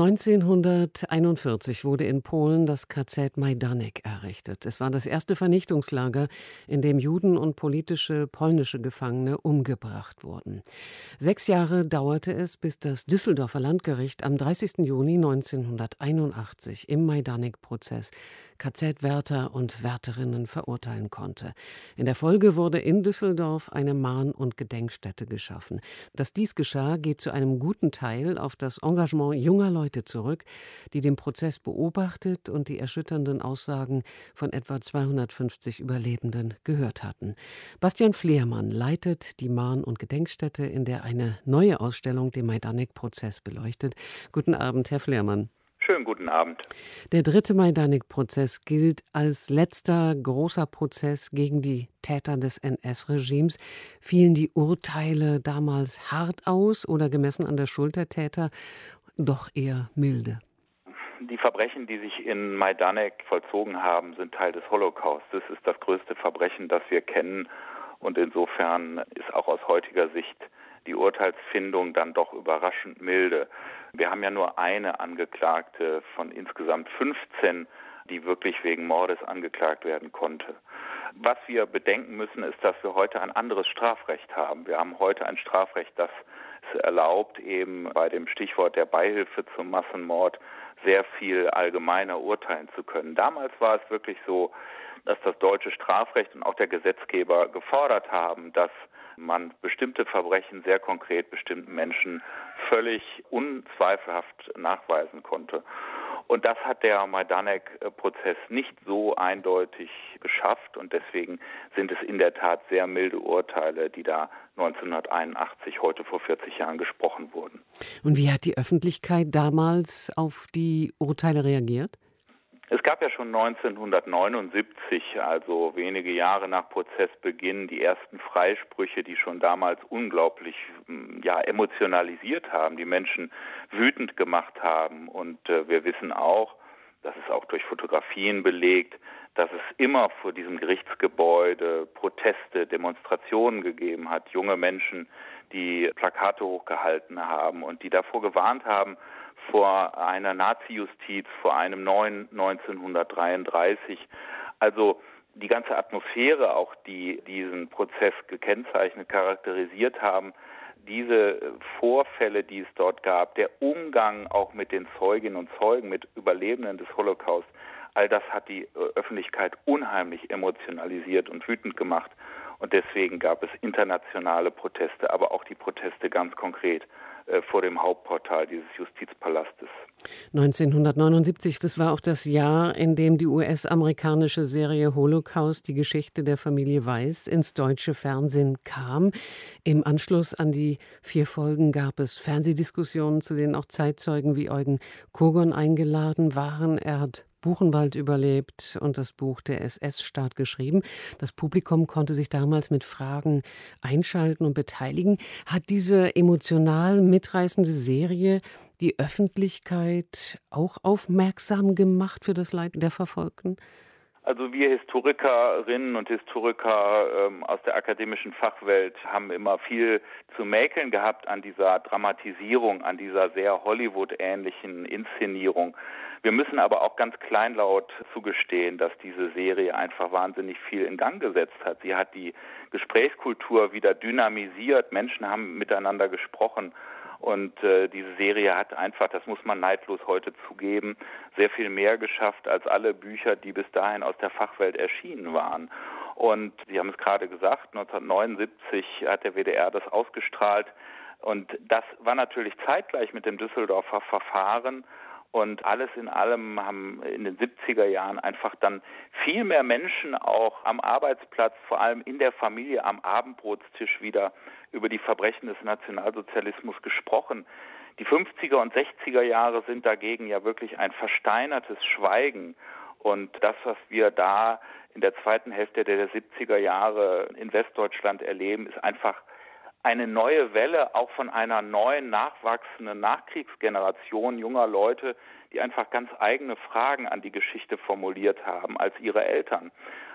1941 wurde in Polen das KZ Majdanek errichtet. Es war das erste Vernichtungslager, in dem Juden und politische polnische Gefangene umgebracht wurden. Sechs Jahre dauerte es, bis das Düsseldorfer Landgericht am 30. Juni 1981 im Majdanek-Prozess KZ-Wärter und Wärterinnen verurteilen konnte. In der Folge wurde in Düsseldorf eine Mahn- und Gedenkstätte geschaffen. Dass dies geschah, geht zu einem guten Teil auf das Engagement junger Leute zurück, die den Prozess beobachtet und die erschütternden Aussagen von etwa 250 Überlebenden gehört hatten. Bastian Flehrmann leitet die Mahn- und Gedenkstätte, in der eine neue Ausstellung den Majdanek-Prozess beleuchtet. Guten Abend, Herr Flehrmann. Schönen guten Abend. Der dritte Majdanek-Prozess gilt als letzter großer Prozess gegen die Täter des NS-Regimes. Fielen die Urteile damals hart aus oder gemessen an der Schuld der Täter doch eher milde? Die Verbrechen, die sich in Majdanek vollzogen haben, sind Teil des Holocaust. Das ist das größte Verbrechen, das wir kennen. Und insofern ist auch aus heutiger Sicht die Urteilsfindung dann doch überraschend milde. Wir haben ja nur eine Angeklagte von insgesamt 15, die wirklich wegen Mordes angeklagt werden konnte. Was wir bedenken müssen, ist, dass wir heute ein anderes Strafrecht haben. Wir haben heute ein Strafrecht, das erlaubt, eben bei dem Stichwort der Beihilfe zum Massenmord sehr viel allgemeiner urteilen zu können. Damals war es wirklich so, dass das deutsche Strafrecht und auch der Gesetzgeber gefordert haben, dass man bestimmte Verbrechen sehr konkret bestimmten Menschen völlig unzweifelhaft nachweisen konnte. Und das hat der Majdanek-Prozess nicht so eindeutig geschafft und deswegen sind es in der Tat sehr milde Urteile, die da 1981, heute vor 40 Jahren gesprochen wurden. Und wie hat die Öffentlichkeit damals auf die Urteile reagiert? Es gab ja schon 1979, also wenige Jahre nach Prozessbeginn, die ersten Freisprüche, die schon damals unglaublich hm, ja, emotionalisiert haben, die Menschen wütend gemacht haben. Und äh, wir wissen auch, das ist auch durch Fotografien belegt, dass es immer vor diesem Gerichtsgebäude Proteste, Demonstrationen gegeben hat, junge Menschen, die Plakate hochgehalten haben und die davor gewarnt haben, vor einer Nazi-Justiz, vor einem neuen 1933. Also die ganze Atmosphäre, auch die diesen Prozess gekennzeichnet, charakterisiert haben, diese Vorfälle, die es dort gab, der Umgang auch mit den Zeuginnen und Zeugen, mit Überlebenden des Holocaust, all das hat die Öffentlichkeit unheimlich emotionalisiert und wütend gemacht. Und deswegen gab es internationale Proteste, aber auch die Proteste ganz konkret äh, vor dem Hauptportal dieses Justizpalastes. 1979, das war auch das Jahr, in dem die US-amerikanische Serie Holocaust, die Geschichte der Familie Weiß, ins deutsche Fernsehen kam. Im Anschluss an die vier Folgen gab es Fernsehdiskussionen, zu denen auch Zeitzeugen wie Eugen Kogon eingeladen waren. Er hat Buchenwald überlebt und das Buch Der SS-Staat geschrieben. Das Publikum konnte sich damals mit Fragen einschalten und beteiligen. Hat diese emotional mitreißende Serie die Öffentlichkeit auch aufmerksam gemacht für das Leid der Verfolgten? Also wir Historikerinnen und Historiker ähm, aus der akademischen Fachwelt haben immer viel zu mäkeln gehabt an dieser Dramatisierung, an dieser sehr Hollywood-ähnlichen Inszenierung. Wir müssen aber auch ganz kleinlaut zugestehen, dass diese Serie einfach wahnsinnig viel in Gang gesetzt hat. Sie hat die Gesprächskultur wieder dynamisiert. Menschen haben miteinander gesprochen. Und äh, diese Serie hat einfach, das muss man neidlos heute zugeben, sehr viel mehr geschafft als alle Bücher, die bis dahin aus der Fachwelt erschienen waren. Und Sie haben es gerade gesagt, 1979 hat der WDR das ausgestrahlt. Und das war natürlich zeitgleich mit dem Düsseldorfer Verfahren. Und alles in allem haben in den 70er Jahren einfach dann viel mehr Menschen auch am Arbeitsplatz, vor allem in der Familie am Abendbrotstisch wieder über die Verbrechen des Nationalsozialismus gesprochen. Die 50er und 60er Jahre sind dagegen ja wirklich ein versteinertes Schweigen. Und das, was wir da in der zweiten Hälfte der 70er Jahre in Westdeutschland erleben, ist einfach eine neue Welle auch von einer neuen, nachwachsenden Nachkriegsgeneration junger Leute, die einfach ganz eigene Fragen an die Geschichte formuliert haben als ihre Eltern.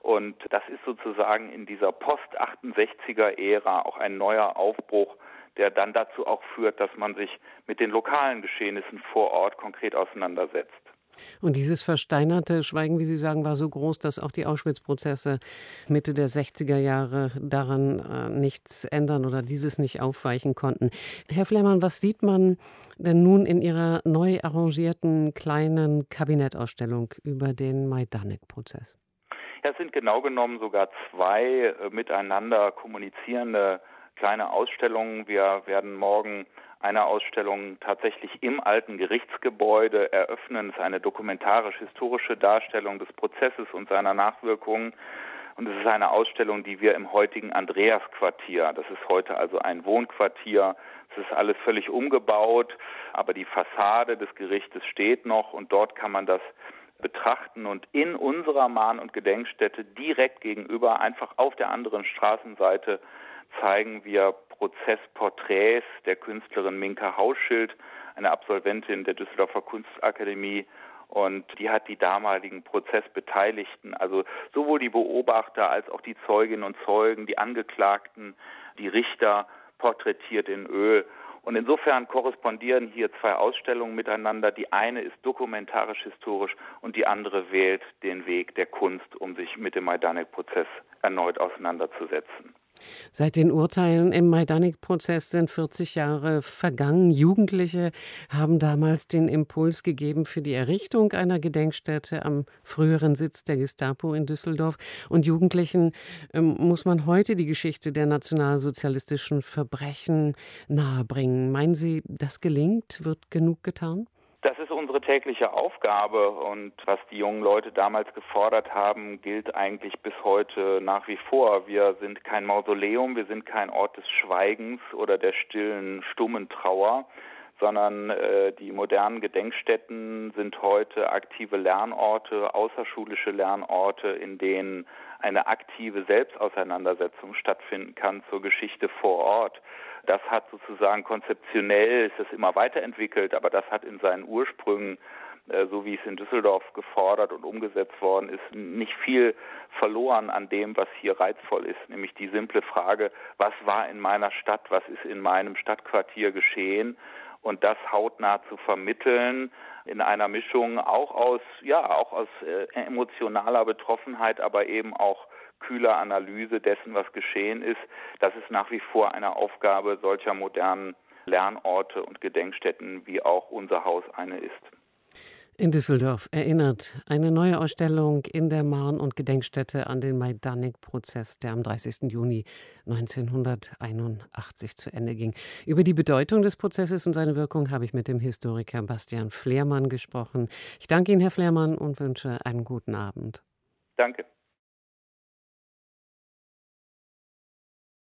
Und das ist sozusagen in dieser Post-68er-Ära auch ein neuer Aufbruch, der dann dazu auch führt, dass man sich mit den lokalen Geschehnissen vor Ort konkret auseinandersetzt. Und dieses versteinerte Schweigen, wie Sie sagen, war so groß, dass auch die Auschwitz-Prozesse Mitte der 60er Jahre daran äh, nichts ändern oder dieses nicht aufweichen konnten. Herr Flemmann, was sieht man denn nun in Ihrer neu arrangierten kleinen Kabinettausstellung über den Majdanek-Prozess? Ja, es sind genau genommen sogar zwei äh, miteinander kommunizierende kleine Ausstellungen. Wir werden morgen eine Ausstellung tatsächlich im alten Gerichtsgebäude eröffnen. Es ist eine dokumentarisch-historische Darstellung des Prozesses und seiner Nachwirkungen. Und es ist eine Ausstellung, die wir im heutigen Andreasquartier, das ist heute also ein Wohnquartier, es ist alles völlig umgebaut, aber die Fassade des Gerichtes steht noch und dort kann man das betrachten und in unserer Mahn- und Gedenkstätte direkt gegenüber, einfach auf der anderen Straßenseite, zeigen wir Prozessporträts der Künstlerin Minka Hausschild, eine Absolventin der Düsseldorfer Kunstakademie. Und die hat die damaligen Prozessbeteiligten, also sowohl die Beobachter als auch die Zeuginnen und Zeugen, die Angeklagten, die Richter porträtiert in Öl. Und insofern korrespondieren hier zwei Ausstellungen miteinander. Die eine ist dokumentarisch-historisch und die andere wählt den Weg der Kunst, um sich mit dem Majdanek-Prozess erneut auseinanderzusetzen. Seit den Urteilen im Majdanek-Prozess sind 40 Jahre vergangen. Jugendliche haben damals den Impuls gegeben für die Errichtung einer Gedenkstätte am früheren Sitz der Gestapo in Düsseldorf. Und Jugendlichen ähm, muss man heute die Geschichte der nationalsozialistischen Verbrechen nahebringen. Meinen Sie, das gelingt? Wird genug getan? Das ist unsere tägliche Aufgabe und was die jungen Leute damals gefordert haben, gilt eigentlich bis heute nach wie vor. Wir sind kein Mausoleum, wir sind kein Ort des Schweigens oder der stillen, stummen Trauer, sondern äh, die modernen Gedenkstätten sind heute aktive Lernorte, außerschulische Lernorte, in denen eine aktive Selbstauseinandersetzung stattfinden kann zur Geschichte vor Ort. Das hat sozusagen konzeptionell ist es immer weiterentwickelt, aber das hat in seinen Ursprüngen äh, so wie es in Düsseldorf gefordert und umgesetzt worden ist, nicht viel verloren an dem, was hier reizvoll ist, nämlich die simple Frage, was war in meiner Stadt, was ist in meinem Stadtquartier geschehen und das hautnah zu vermitteln in einer Mischung auch aus ja auch aus äh, emotionaler Betroffenheit, aber eben auch kühler Analyse dessen, was geschehen ist. Das ist nach wie vor eine Aufgabe solcher modernen Lernorte und Gedenkstätten, wie auch unser Haus eine ist. In Düsseldorf erinnert eine neue Ausstellung in der Mahn- und Gedenkstätte an den Majdanek-Prozess, der am 30. Juni 1981 zu Ende ging. Über die Bedeutung des Prozesses und seine Wirkung habe ich mit dem Historiker Bastian Flehrmann gesprochen. Ich danke Ihnen, Herr Flehrmann, und wünsche einen guten Abend. Danke.